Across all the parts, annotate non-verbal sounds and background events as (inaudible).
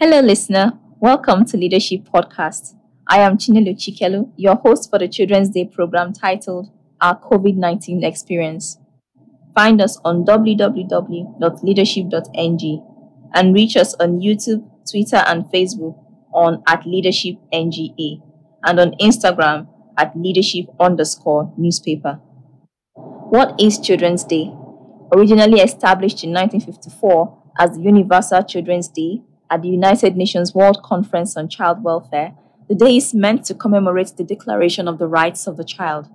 Hello, listener. Welcome to Leadership Podcast. I am Chinelu Chikelu, your host for the Children's Day program titled Our COVID 19 Experience. Find us on www.leadership.ng and reach us on YouTube, Twitter, and Facebook on at Leadership NGA and on Instagram at Leadership underscore newspaper. What is Children's Day? Originally established in 1954 as the Universal Children's Day at the United Nations World Conference on Child Welfare, the day is meant to commemorate the Declaration of the Rights of the Child.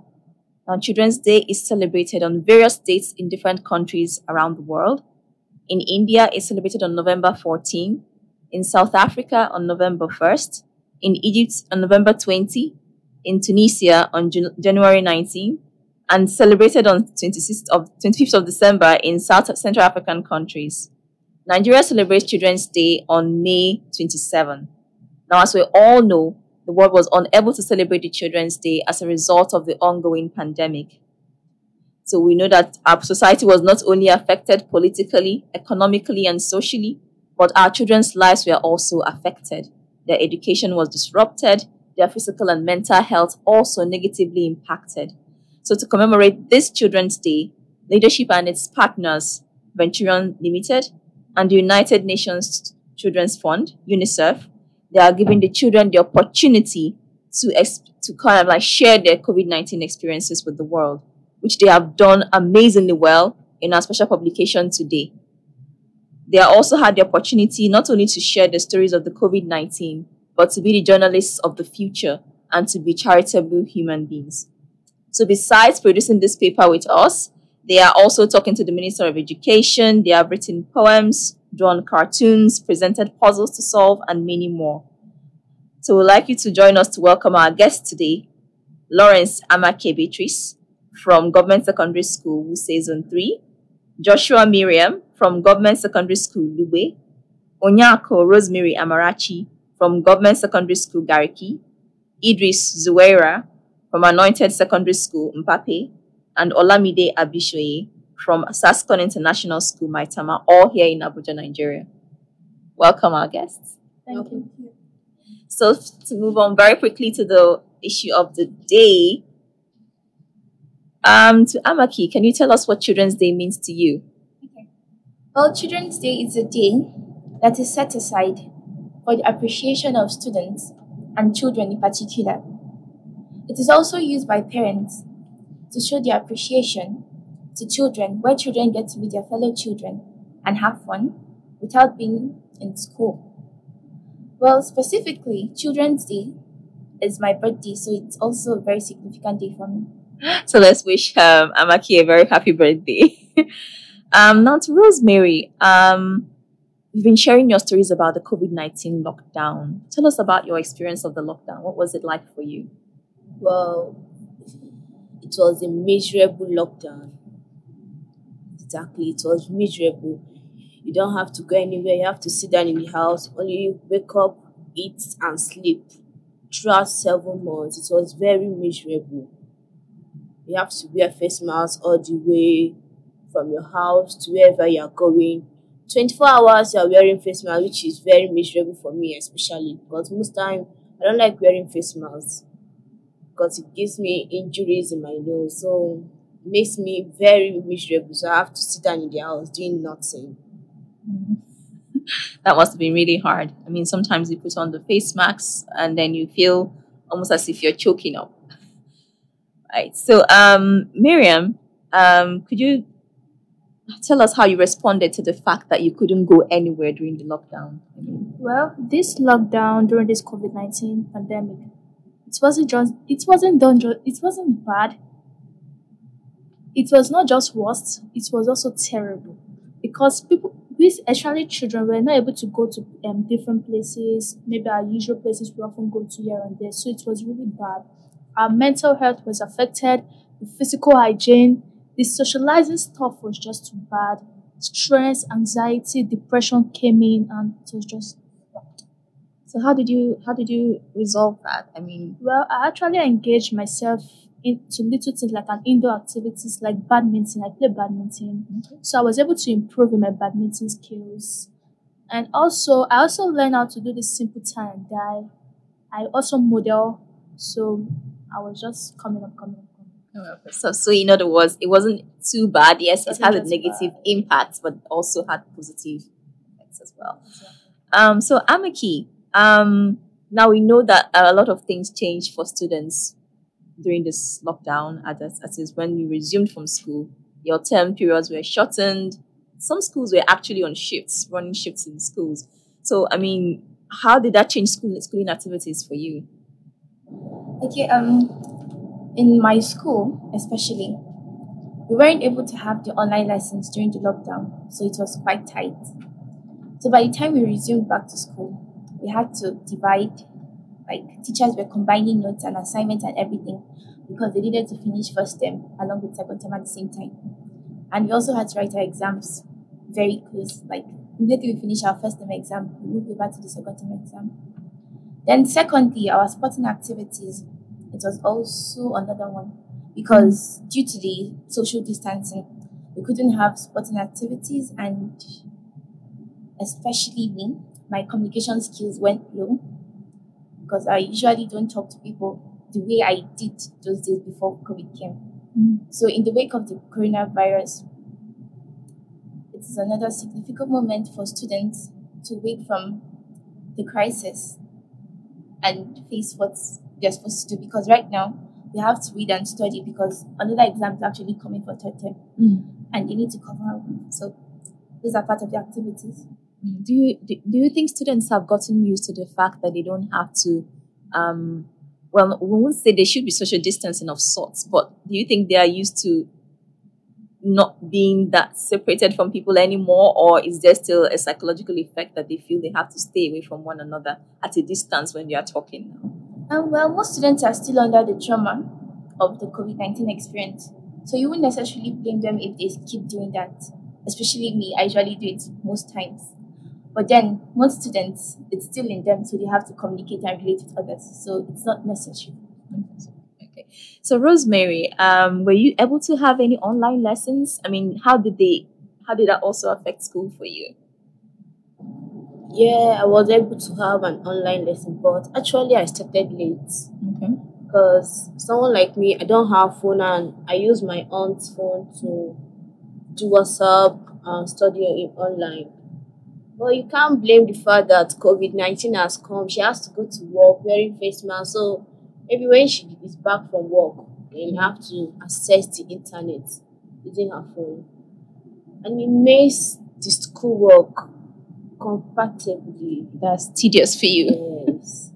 Now, Children's Day is celebrated on various dates in different countries around the world. In India, it's celebrated on November 14, in South Africa on November 1st, in Egypt on November 20, in Tunisia on January 19, and celebrated on 26th of, 25th of December in South Central African countries. Nigeria celebrates Children's Day on May 27. Now, as we all know, the world was unable to celebrate the Children's Day as a result of the ongoing pandemic. So we know that our society was not only affected politically, economically, and socially, but our children's lives were also affected. Their education was disrupted, their physical and mental health also negatively impacted. So to commemorate this Children's Day, Leadership and its partners, Venturion Limited, and the United Nations Children's Fund, UNICEF, they are giving the children the opportunity to exp- to kind of like share their COVID nineteen experiences with the world, which they have done amazingly well in our special publication today. They also had the opportunity not only to share the stories of the COVID nineteen, but to be the journalists of the future and to be charitable human beings. So, besides producing this paper with us, they are also talking to the Minister of Education. They have written poems, drawn cartoons, presented puzzles to solve, and many more. So we'd like you to join us to welcome our guest today, Lawrence Amake Beatrice from Government Secondary School, Wuse Zone 3, Joshua Miriam from Government Secondary School, Lugbe, Onyako Rosemary Amarachi from Government Secondary School, Gariki, Idris Zuwaira from Anointed Secondary School, Mpape, and Olamide Abishoye from Saskon International School, Maitama, all here in Abuja, Nigeria. Welcome, our guests. Thank you. So, to move on very quickly to the issue of the day, um, to Amaki, can you tell us what Children's Day means to you? Okay. Well, Children's Day is a day that is set aside for the appreciation of students and children in particular. It is also used by parents to show their appreciation to children, where children get to meet their fellow children and have fun without being in school. Well, specifically, Children's Day is my birthday, so it's also a very significant day for me. (gasps) So let's wish um, Amaki a very happy birthday. (laughs) um, now to Rosemary, um, you've been sharing your stories about the COVID 19 lockdown. Tell us about your experience of the lockdown. What was it like for you? Well, it was a miserable lockdown. Exactly, it was miserable. You don't have to go anywhere, you have to sit down in the house, only wake up, eat, and sleep. Throughout seven months, it was very miserable. You have to wear face masks all the way from your house to wherever you are going. 24 hours you are wearing face masks, which is very miserable for me, especially because most time I don't like wearing face masks because it gives me injuries in my nose. So it makes me very miserable. So I have to sit down in the house doing nothing. (laughs) That must have been really hard. I mean, sometimes you put on the face masks and then you feel almost as if you're choking up. (laughs) Right. So, um, Miriam, um, could you tell us how you responded to the fact that you couldn't go anywhere during the lockdown? Well, this lockdown during this COVID nineteen pandemic, it wasn't just it wasn't done just it wasn't bad. It was not just worst, it was also terrible. Because people we actually children were not able to go to um, different places, maybe our usual places we often go to here and there. So it was really bad. Our mental health was affected, the physical hygiene, the socializing stuff was just too bad. Stress, anxiety, depression came in and it was just so how did you how did you resolve that? I mean, Well, I actually engaged myself into little things like an indoor activities like badminton. I play badminton. So I was able to improve in my badminton skills. And also, I also learned how to do this simple tie and dye. I also model, so I was just coming up, coming up, coming up. So, so in other words, it wasn't too bad. Yes, it had a negative bad. impact, but also had positive effects as well. Um, so Amaki, um, now we know that a lot of things changed for students during this lockdown. As as is when you resumed from school, your term periods were shortened. Some schools were actually on shifts, running shifts in schools. So, I mean, how did that change school schooling activities for you? Okay, um, in my school, especially, we weren't able to have the online lessons during the lockdown, so it was quite tight. So by the time we resumed back to school, we had to divide, like teachers were combining notes and assignments and everything because they needed to finish first term along with second term at the same time. And we also had to write our exams very close, like immediately we finish our first term exam, we moved over to the second term exam. Then secondly, our sporting activities, it was also another one because due to the social distancing, we couldn't have sporting activities and especially me, my communication skills went low because I usually don't talk to people the way I did those days before COVID came. Mm. So in the wake of the coronavirus, it is another significant moment for students to wake from the crisis and face what they're supposed to do because right now they have to read and study because another exam is actually coming for third term mm. and they need to cover up. So those are part of the activities. Do you do, you think students have gotten used to the fact that they don't have to um well we won't say they should be social distancing of sorts, but do you think they are used to not being that separated from people anymore, or is there still a psychological effect that they feel they have to stay away from one another at a distance when they are talking? Um, well, most students are still under the trauma of the COVID 19 experience. So you wouldn't necessarily blame them if they keep doing that. Especially me, I usually do it most times. But then, most students, it's still in them, so they have to communicate and relate with others. So it's not necessary. Okay. So Rosemary, um, were you able to have any online lessons? I mean, how did they how did that also affect school for you? Yeah, I was able to have an online lesson, but actually I started late Okay. because someone like me, I don't have phone and I use my aunt's phone to do WhatsApp and study it online. But you can't blame the fact that COVID nineteen has come. She has to go to work wearing face mask. So maybe when she is back from work, you have to access the internet using her phone. And it makes the schoolwork compatibly. That's tedious for you. Yes.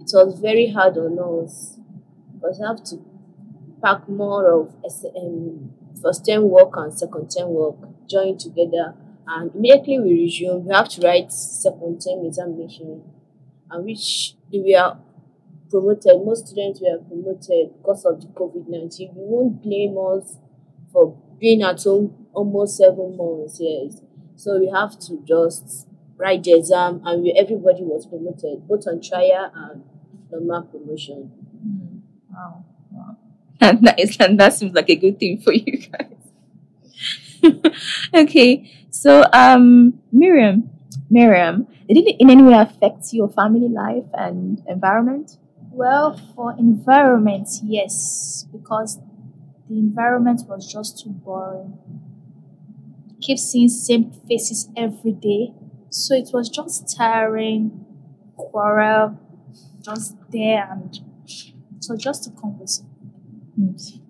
it was very hard on us because I have to pack more of S- um, first term work and second term work join together. And immediately we resume, we have to write second term examination, and which we are promoted. Most students were promoted because of the COVID 19. We won't blame us for being at home almost seven months, yes. So we have to just write the exam, and we, everybody was promoted, both on trial and normal promotion. Hmm, wow. Wow. And (laughs) that is and that seems like a good thing for you guys. (laughs) okay. So um Miriam, Miriam, did it in any way affect your family life and environment? Well, for environment, yes, because the environment was just too boring. Keep seeing same faces every day, so it was just tiring. Quarrel, just there, and so just a conversation.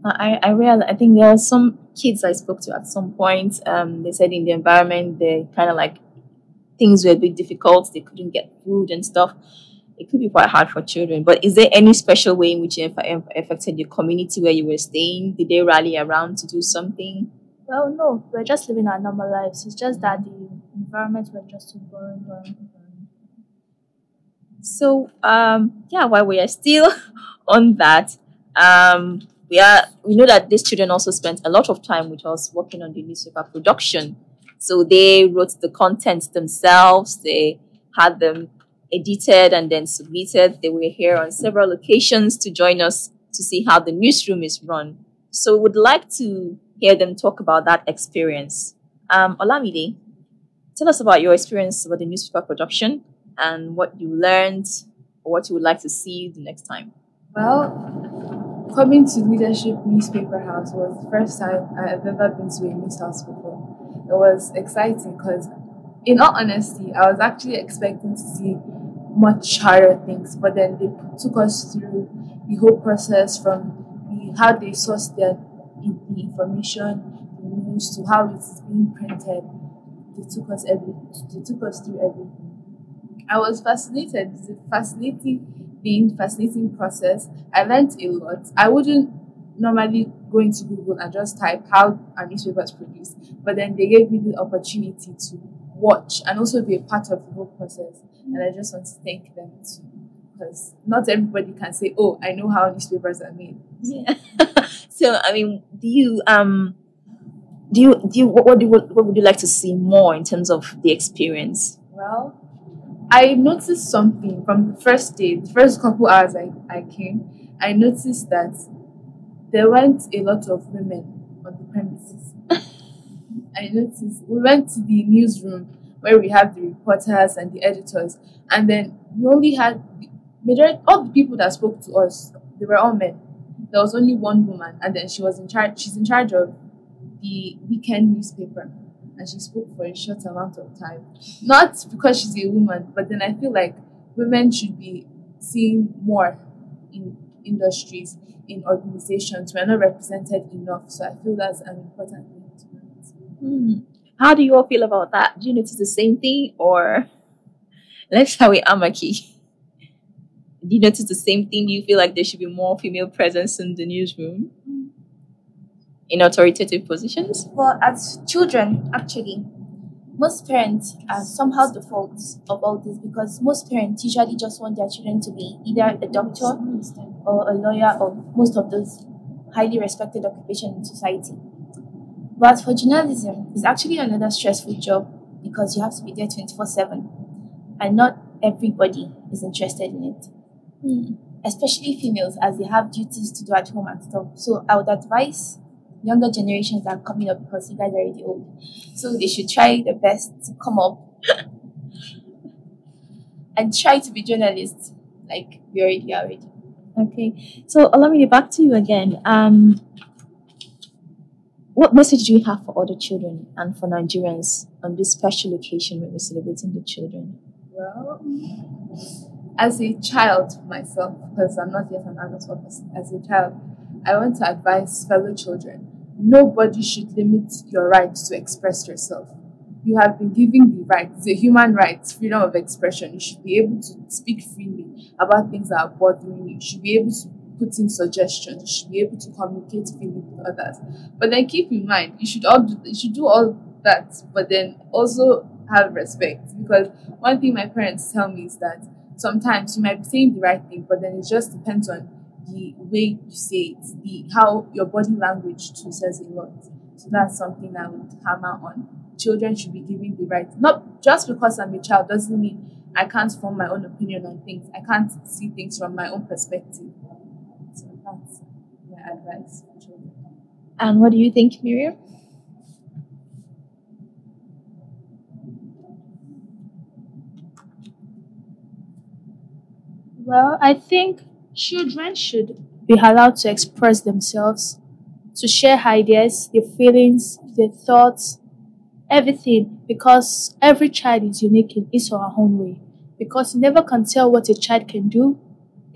I, I realized I think there are some kids I spoke to at some point. Um, they said in the environment they kind of like things were a bit difficult. They couldn't get food and stuff. It could be quite hard for children. But is there any special way in which it affected your community where you were staying? Did they rally around to do something? Well, no, we're just living our normal lives. It's just that the environment was just too boring, boring, boring. So um, yeah, while we are still (laughs) on that, um, we are we know that these children also spent a lot of time with us working on the newspaper production. So they wrote the content themselves. They had them edited and then submitted. They were here on several occasions to join us to see how the newsroom is run. So we would like to hear them talk about that experience. Um, Olamide, tell us about your experience with the newspaper production and what you learned or what you would like to see the next time. Well, coming to Leadership Newspaper House was the first time I have ever been to a news house before. It was exciting because, in all honesty, I was actually expecting to see much harder things, but then they took us through the whole process from the, how they source their the information, the news to how it is being printed. They took us every they took us through everything. I was fascinated. It's fascinating being fascinating process. I learned a lot. I wouldn't normally go into Google and just type how a newspaper is produced, but then they gave me the opportunity to watch and also be a part of the whole process. And I just want to thank them too. Because not everybody can say, Oh, I know how newspapers are made. Yeah. (laughs) so, I mean, do you um, do you do you what, what do you, what would you like to see more in terms of the experience? Well, I noticed something from the first day, the first couple hours I, I came, I noticed that there weren't a lot of women on the premises. (laughs) I noticed we went to the newsroom where we have the reporters and the editors, and then we only had majority all the people that spoke to us, they were all men. There was only one woman, and then she was in charge. She's in charge of the weekend newspaper, and she spoke for a short amount of time. Not because she's a woman, but then I feel like women should be seen more in industries, in organizations. We're not represented enough, so I feel that's an important thing to note. Hmm. How do you all feel about that? Do you notice the same thing, or (laughs) let's start with Amaki? Do you notice the same thing? Do you feel like there should be more female presence in the newsroom in authoritative positions? Well, as children, actually, most parents are somehow the fault of all this because most parents usually just want their children to be either a doctor or a lawyer or most of those highly respected occupations in society. But for journalism, it's actually another stressful job because you have to be there 24 7 and not everybody is interested in it. Hmm. Especially females, as they have duties to do at home and stuff. So I would advise younger generations that are coming up because you guys are already old. So they should try the best to come up (laughs) and try to be journalists like we already are already. Okay, so allow Olamide, back to you again. Um, what message do you have for other children and for Nigerians on this special occasion when we're celebrating the children? Well, as a child myself, because I'm not yet an adult person, as a child, I want to advise fellow children nobody should limit your right to express yourself. You have been given the right, a human right, freedom of expression. You should be able to speak freely about things that are bothering you. You should be able to put in suggestions. You should be able to communicate freely with others. But then keep in mind, you should all do, you should do all that, but then also have respect. Because one thing my parents tell me is that sometimes you might be saying the right thing, but then it just depends on the way you say it, the how your body language too says a lot. So that's something I would hammer on. Children should be given the right. Not just because I'm a child doesn't mean I can't form my own opinion on things. I can't see things from my own perspective. So that's my advice for children. And what do you think, Miriam? Well, I think children should be allowed to express themselves, to share ideas, their feelings, their thoughts, everything, because every child is unique in his or her own way. Because you never can tell what a child can do.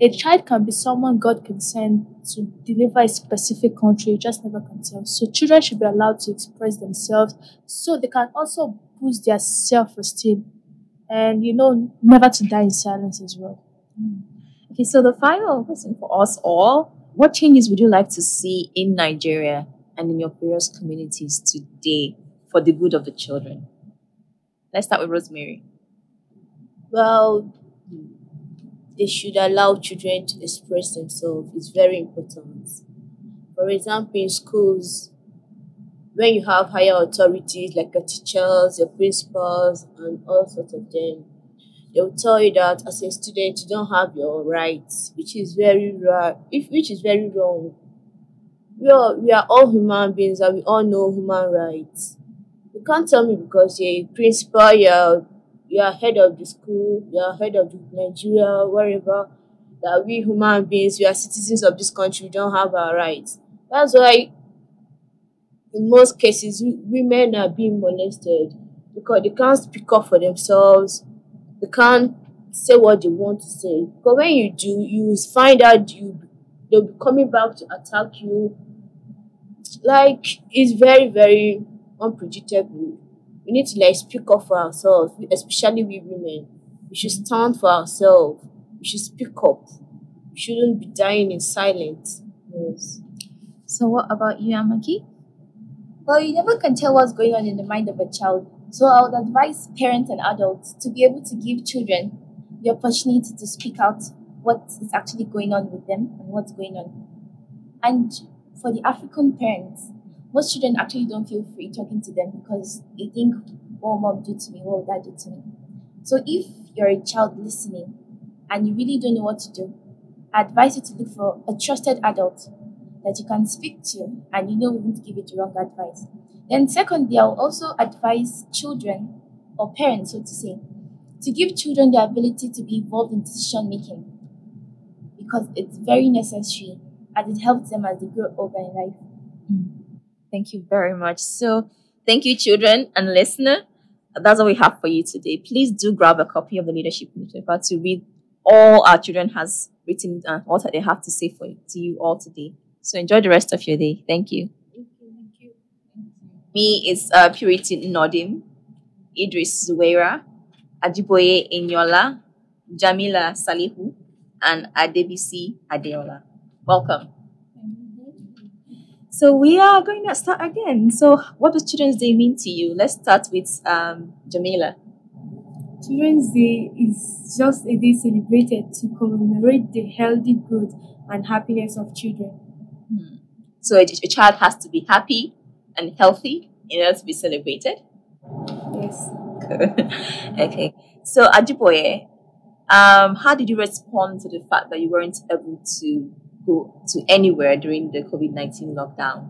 A child can be someone God can send to deliver a specific country, you just never can tell. So children should be allowed to express themselves so they can also boost their self esteem and you know never to die in silence as well. Hmm. Okay, so the final question for us all what changes would you like to see in Nigeria and in your various communities today for the good of the children? Let's start with Rosemary. Well, they should allow children to express themselves. It's very important. For example, in schools, when you have higher authorities like your teachers, your principals, and all sorts of them, they will tell you that as a student you don't have your rights, which is very right, if which is very wrong. We are we are all human beings and we all know human rights. You can't tell me because you're a principal, you're you're head of the school, you're head of Nigeria, wherever, that we human beings, we are citizens of this country, we don't have our rights. That's why in most cases women are being molested because they can't speak up for themselves, they can't say what they want to say. But when you do, you find out you they'll be coming back to attack you. Like it's very, very unpredictable. We need to like speak up for ourselves, especially we women. We should stand for ourselves. We should speak up. We shouldn't be dying in silence. Yes. So what about you, Amaki? Well, you never can tell what's going on in the mind of a child. So I would advise parents and adults to be able to give children the opportunity to speak out what is actually going on with them and what's going on. And for the African parents, most children actually don't feel free talking to them because they think, what will mom do to me? What will dad do to me? So if you're a child listening and you really don't know what to do, I advise you to look for a trusted adult that you can speak to and you know won't give you the wrong advice. Then secondly, I'll also advise children or parents, so to say, to give children the ability to be involved in decision making because it's very necessary as it helps them as they grow older in life. Mm. Thank you very much. So, thank you, children and listener. That's all we have for you today. Please do grab a copy of the leadership newspaper to read all our children has written uh, and what they have to say for you, to you all today. So enjoy the rest of your day. Thank you. Me is uh, Purity Nodim, Idris Zuwaira, Ajiboye Inyola, Jamila Salihu, and Adebisi Adeola. Welcome. So we are going to start again. So what does Children's Day mean to you? Let's start with um, Jamila. Children's Day is just a day celebrated to commemorate the healthy growth and happiness of children. Hmm. So a, a child has to be happy and healthy in order to be celebrated. Yes. (laughs) okay. So Ajiboye, um, how did you respond to the fact that you weren't able to go to anywhere during the COVID nineteen lockdown?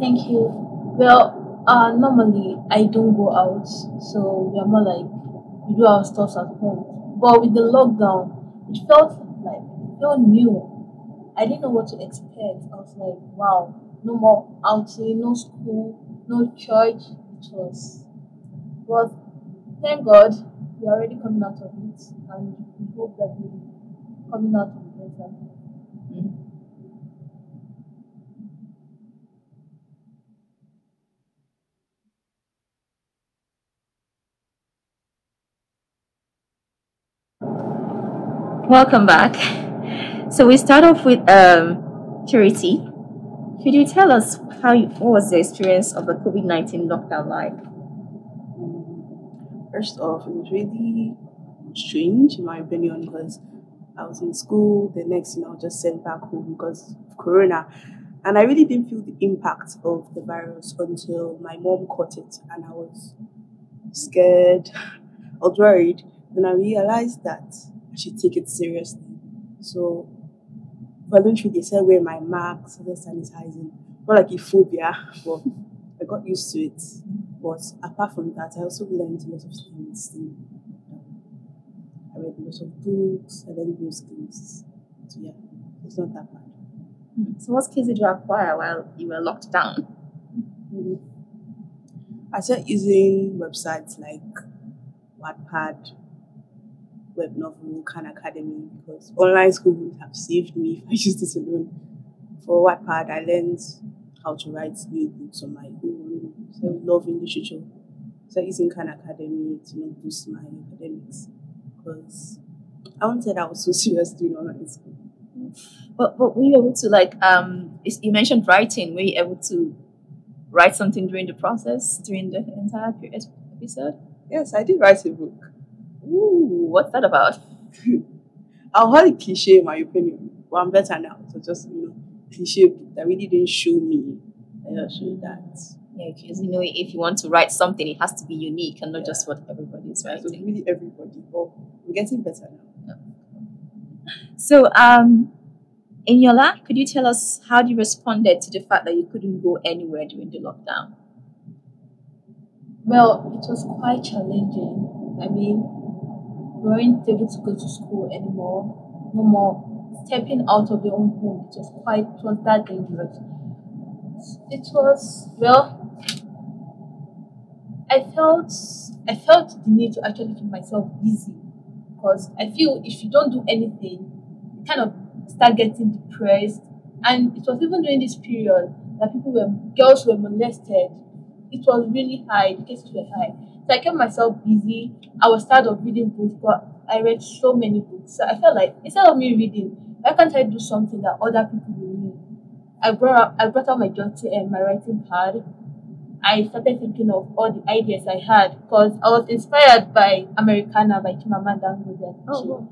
Thank you. Well, uh, normally I don't go out, so we are more like we do our stuff at home. But with the lockdown, it felt like it felt new. I didn't know what to expect. I was like, wow, no more outing, no school, no church. It was, but thank God we are already coming out of it, and we hope that the coming out will be better. Welcome back. So we start off with um, Purity. Could you tell us how you, what was the experience of the COVID nineteen lockdown like? First off, it was really strange, in my opinion, because I was in school. The next thing I was just sent back home because of Corona. And I really didn't feel the impact of the virus until my mom caught it. And I was scared, (laughs) I was worried. Then I realized that I should take it seriously. So, voluntarily, they said wear my mask, started sanitizing. Not like a phobia, but I got used to it. But apart from that, I also learned a lot of things. I read a lot of books, I learned new skills. So yeah, it's not that bad. So what skills did you acquire while you were locked down? Mhm. I started using websites like Wattpad, Web Novel, Khan Academy because online school would have saved me if I used this alone. For Wattpad, I learned how to write new books on my own. So I love literature. So I using Khan Academy to you know, boost my academics because I wanted I was so (laughs) serious doing online school. But but were you able to like um you mentioned writing? Were you able to write something during the process during the entire episode? Yes, I did write a book. Ooh, what's that about? (laughs) I'll call it cliche in my opinion, but I'm better now. So just you know, cliche book that really didn't show me. I just showed that. Yeah, because you know, if you want to write something, it has to be unique and not Yeah. just what everybody is So writing. really everybody. But I'm getting better now. So, um, Inyola, could you tell us how you responded to the fact that you couldn't go anywhere during the lockdown? Well, it was quite challenging. I mean, we weren't able to go to school anymore. No more stepping out of your own home. It was quite, it was that dangerous. It was, well, I felt, I felt the need to actually keep myself busy because I feel if you don't do anything, you kind of start getting depressed. And it was even during this period that people were, girls were molested. It was really high, the cases were high. So I kept myself busy. I was tired of reading books, but I read so many books. So I felt like instead of me reading, why can't I do something that other people will read? I brought up, I brought out my journal and eh, my writing pad. I started thinking of all the ideas I had because I was inspired by Americanah by Chimamanda Ngozi Adichie. Oh,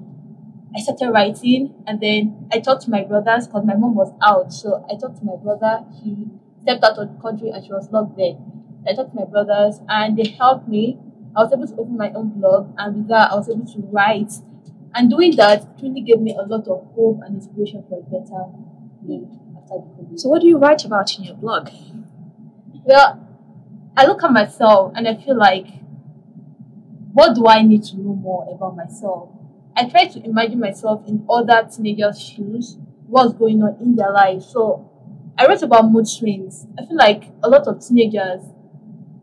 I started writing and then I talked to my brothers because my mom was out. So I talked to my brother. He stepped out of the country and she was locked there. I talked to my brothers and they helped me. I was able to open my own blog and with that I was able to write. And doing that really gave me a lot of hope and inspiration for a better me after the COVID. So, what do you write about in your blog? Well, I look at myself and I feel like, what do I need to know more about myself? I try to imagine myself in other teenagers' shoes, what's going on in their life. So I wrote about mood swings. I feel like a lot of teenagers,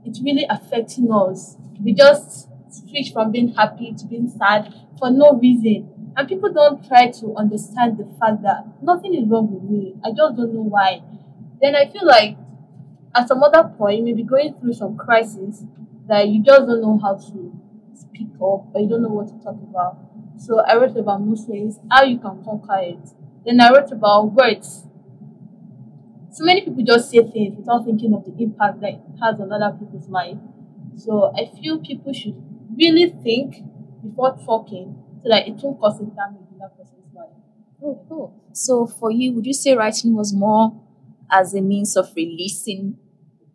it's really affecting us. We just switch from being happy to being sad for no reason. And people don't try to understand the fact that nothing is wrong with me. I just don't know why. Then I feel like at some other point, maybe going through some crisis that you just don't know how to speak up or you don't know what to talk about. So I wrote about Muslims, how you can conquer it. Then I wrote about words. So many people just say things without thinking of the impact that it has on other people's life. So I feel people should really think before talking so that it won't cause damage in that person's life. Oh, cool. So, for you, would you say writing was more as a means of releasing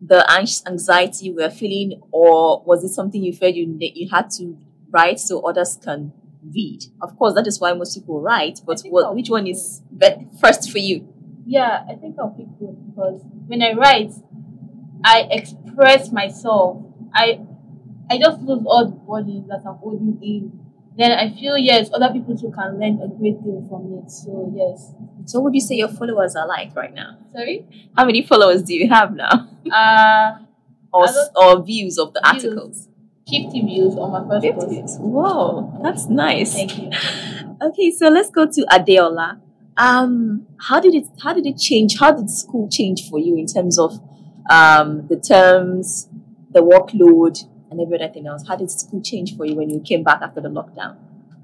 the anx- anxiety you were feeling, or was it something you felt you you had to write so others can read? Of course, that is why most people write. But what, which one is first for you? Yeah, I think I'll pick both because when I write, I express myself. I I just lose all the burdens that I'm holding in. Then I feel yes, other people too can learn a great deal from it. So yes. So, what would you say your followers are like right now? Sorry. How many followers do you have now, (laughs) Uh (laughs) or or views of the Views. articles? fifty views on my first post. Whoa, that's nice. Thank you. (laughs) Okay, so let's go to Adeola. Um, how did it how did it change? How did school change for you in terms of um the terms, the workload, and everything else? How did school change for you when you came back after the lockdown?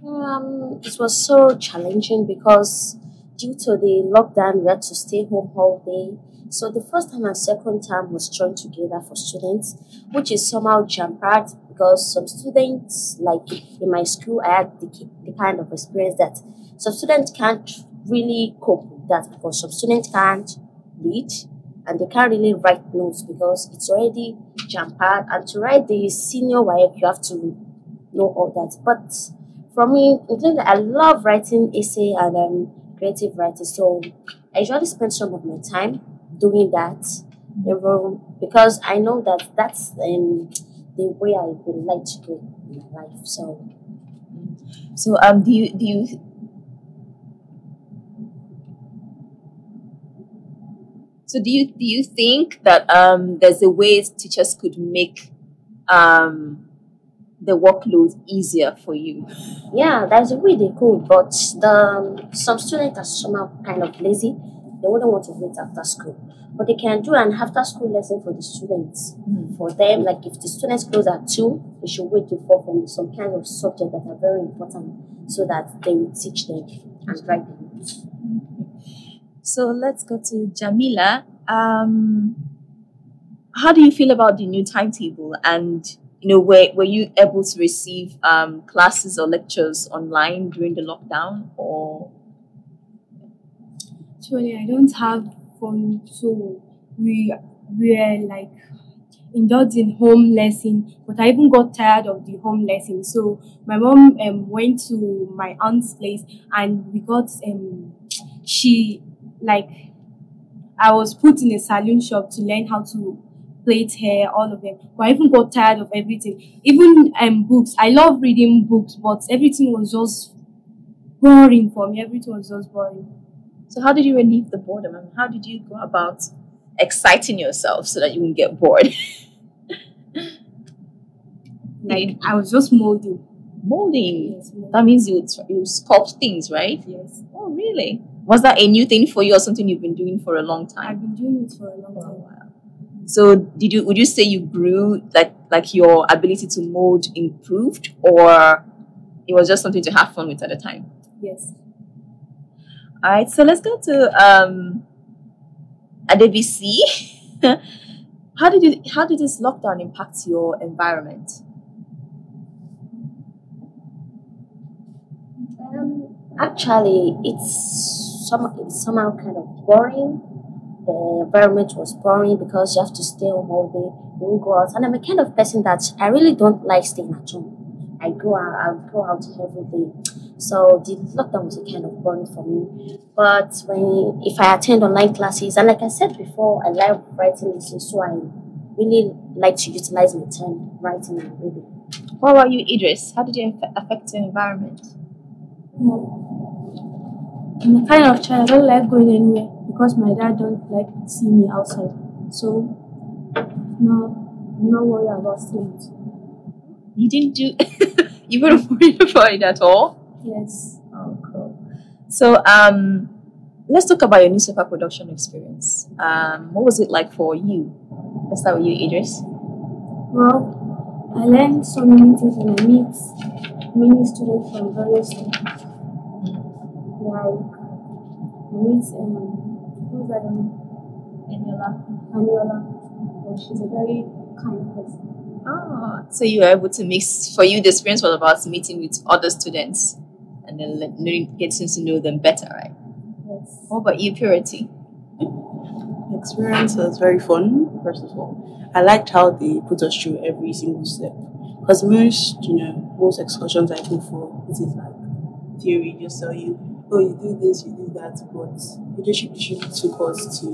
Um, it was so challenging because due to the lockdown, we had to stay home all day. So the first time and second term was joined together for students, which is somehow jam-packed because some students, like in my school, I had the, the kind of experience that some students can't really cope with that because some students can't read and they can't really write notes because it's already jam-packed. And to write the senior work, you have to know all that. But for me, including I love writing essay and um, creative writing. So I usually spend some of my time doing that because I know that that's um, the way I would like to go in my life. So So um, do you do you so do you do you think that um there's a way teachers could make um the workload easier for you? yeah, there's a way they could, but the um, some students are somehow kind of lazy. They wouldn't want to wait after school, but they can do an after school lesson for the students. For them, like if the students close at two, they should wait to four from some kind of subject that are very important, so that they will teach them and write them. So let's go to Jamila. Um, how do you feel about the new timetable? And you know, were were you able to receive um, classes or lectures online during the lockdown, or Actually, I don't have phone, so we were like indulged in home lesson. But I even got tired of the home lesson, so my mom um, went to my aunt's place, and we got um she like I was put in a saloon shop to learn how to plait hair, all of them. But I even got tired of everything. Even um books. I love reading books, but everything was just boring for me. Everything was just boring. So how did you relieve the boredom? And how did you go about exciting yourself so that you won't get bored? (laughs) Like I was just molding. Molding. Yes, molding. That means you would, you sculpt things, right? Yes. Oh, really? Was that a new thing for you or something you've been doing for a long time? I've been doing it for a long time. So did you would you say you grew like like your ability to mold improved or it was just something to have fun with at the time? Yes. All right, so let's go to um (laughs) how did you how did this lockdown impact your environment? Um, actually, it's some somehow kind of boring. The environment was boring because you have to stay home all day, you won't go out. And I'm a kind of person that I really don't like staying at home. I go out, I go out every day. So the lockdown was a kind of boring for me. But when if I attend online classes, and like I said before, I like writing listening, so I really like to utilize my time writing and reading. What about you, Idris? How did it affect your environment? Hmm. I'm a kind of child. I don't like going anywhere because my dad don't like to see me outside. So no, I'm not worried about things. You didn't do (laughs) you weren't worried about it at all? Yes. Oh, cool. So, um, let's talk about your newspaper production experience. Um, what was it like for you? Let's start with you, Idris. Well, I learned so many things and I meet many students from various. Like I meet um who's that name? Aniola. Aniola. Well, she's a very kind person. Ah, so you were able to mix. For you, the experience was about meeting with other students and then learning, getting to know them better, right? Yes. What about you, Purity? The experience was very fun, first of all. I liked how they put us through every single step. Because most, you know, most excursions I go for, it is like theory, just tell you, oh, you do this, you do that. But leadership literally took us to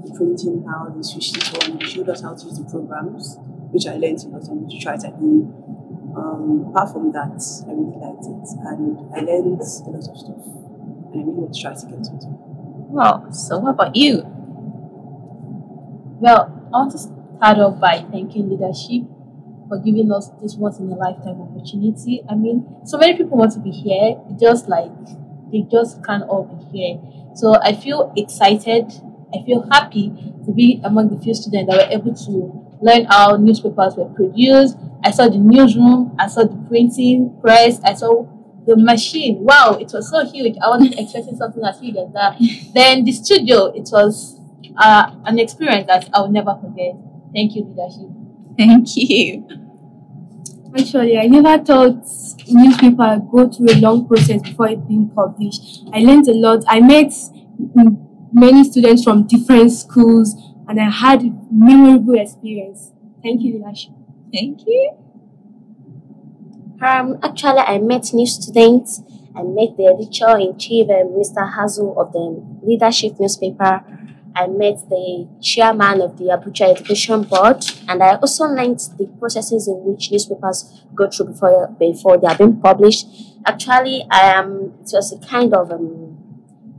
the printing house, they switched it on, they showed us how to use the programs, which I learned a lot and to it at home. Um, apart from that, I really liked it. And I learned a lot of stuff. And I really want to try it again sometime. Wow. So, what about you? Well, I want to start off by thanking leadership for giving us this once in a lifetime opportunity. I mean, so many people want to be here, just like they just can't all be here. So I feel excited. I feel happy to be among the few students that were able to learn how newspapers were produced. I saw the newsroom, I saw the printing press, I saw the machine. Wow, it was so huge. I wasn't expecting something as huge as that. (laughs) Then the studio, it was uh, an experience that I will never forget. Thank you, leadership. Thank you. Actually, I never thought newspaper go through a long process before it being published. I learned a lot. I met many students from different schools, and I had memorable experience. Thank you, leadership. Thank you. Um, actually, I met new students. I met the editor in chief, uh, Mr. Hazel of the Leadership newspaper. I met the chairman of the Abuja Education Board, and I also learned the processes in which newspapers go through before before they are being published. Actually, I am. It was a kind of um,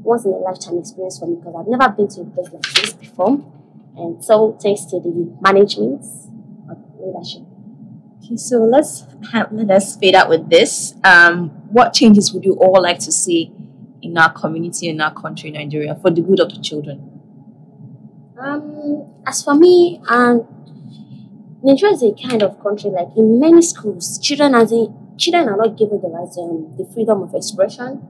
once in a lifetime experience for me because I've never been to a place like this before, and so thanks to the management of leadership. Okay, so let's let us fade out with this. Um, what changes would you all like to see in our community in our country, Nigeria, for the good of the children? Um, as for me, um, Nigeria is a kind of country like in many schools, children are the, children are not given the right um, the freedom of expression.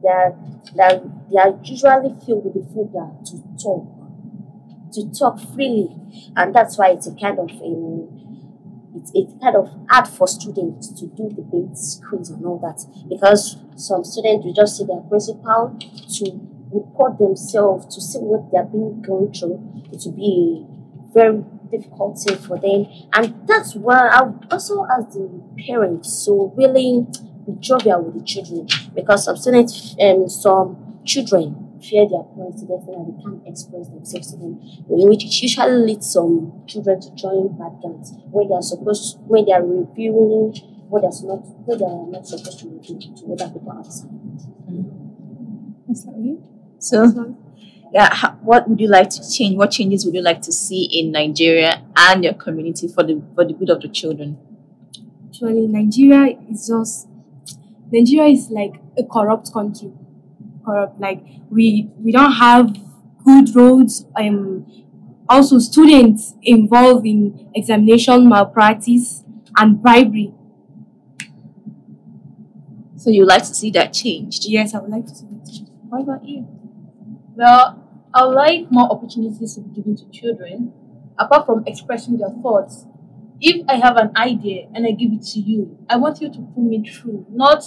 They are, they are, they are usually filled with the freedom to talk, to talk freely, and that's why it's a kind of um, it's it's kind of hard for students to do debates, quiz, and all that because some students will just see their principal to report themselves to see what they're being going through. It will be very difficult thing for them, and that's why I also ask the parents so really be jovial with the children because some students, um, some children fear their parents to that they can't express themselves to them, which usually leads some children to join bad gangs when they are supposed when they are revealing what they're not what they are not supposed to do to other people outside. That's not you. So, yeah, ha- what would you like to change? What changes would you like to see in Nigeria and your community for the for the good of the children? Actually, Nigeria is just Nigeria is like a corrupt country. Corrupt, like we we don't have good roads. Um, also students involved in examination malpractice and bribery. So you would like to see that changed? Yes, I would like to see it. What about you? Well, I would like more opportunities to be given to children, apart from expressing their thoughts. If I have an idea and I give it to you, I want you to pull me through, not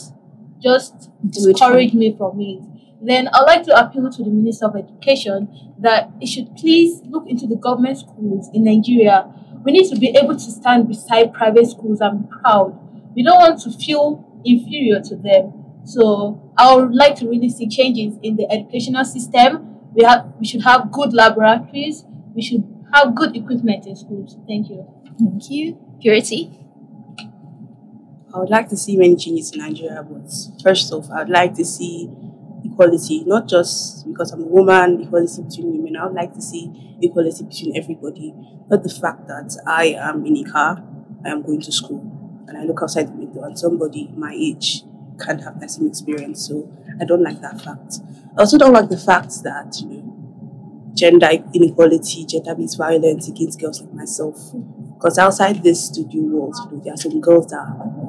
just Do discourage me from it. Then I'd like to appeal to the Minister of Education that it should please look into the government schools in Nigeria. We need to be able to stand beside private schools and be proud. We don't want to feel inferior to them. So I would like to really see changes in the educational system. We have we should have good laboratories. We should have good equipment in schools. Thank you. Thank you. Purity? I would like to see many changes in Nigeria, but first off, I would like to see equality, not just because I'm a woman, equality between women. I would like to see equality between everybody. Not the fact that I am in a car, I am going to school, and I look outside the window and somebody my age can't have that same experience. So I don't like that fact. I also don't like the fact that, you know, gender inequality, gender based violence against girls like myself. Because outside this studio walls, you know, there are some girls that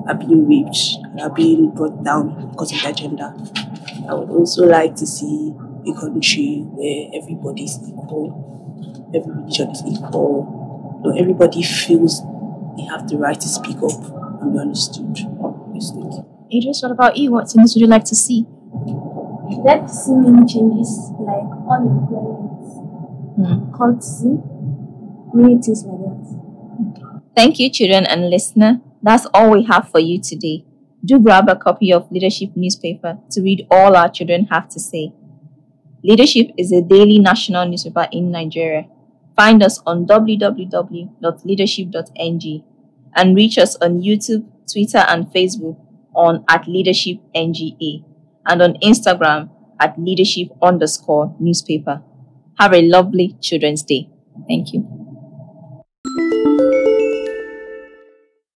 are being raped, and are being brought down because of their gender. I would also like to see a country where everybody is equal, every religion is equal, know, everybody feels they have the right to speak up and be understood. Thank you. Idris, what about you? What things would you like to see? I'd like to see many changes like unemployment, Hmm. cultism, many things like that. Thank you, children and listener. That's all we have for you today. Do grab a copy of Leadership newspaper to read all our children have to say. Leadership is a daily national newspaper in Nigeria. Find us on www.leadership.ng and reach us on YouTube, Twitter, and Facebook on at Leadership NGA and on Instagram at Leadership underscore newspaper. Have a lovely Children's Day. Thank you.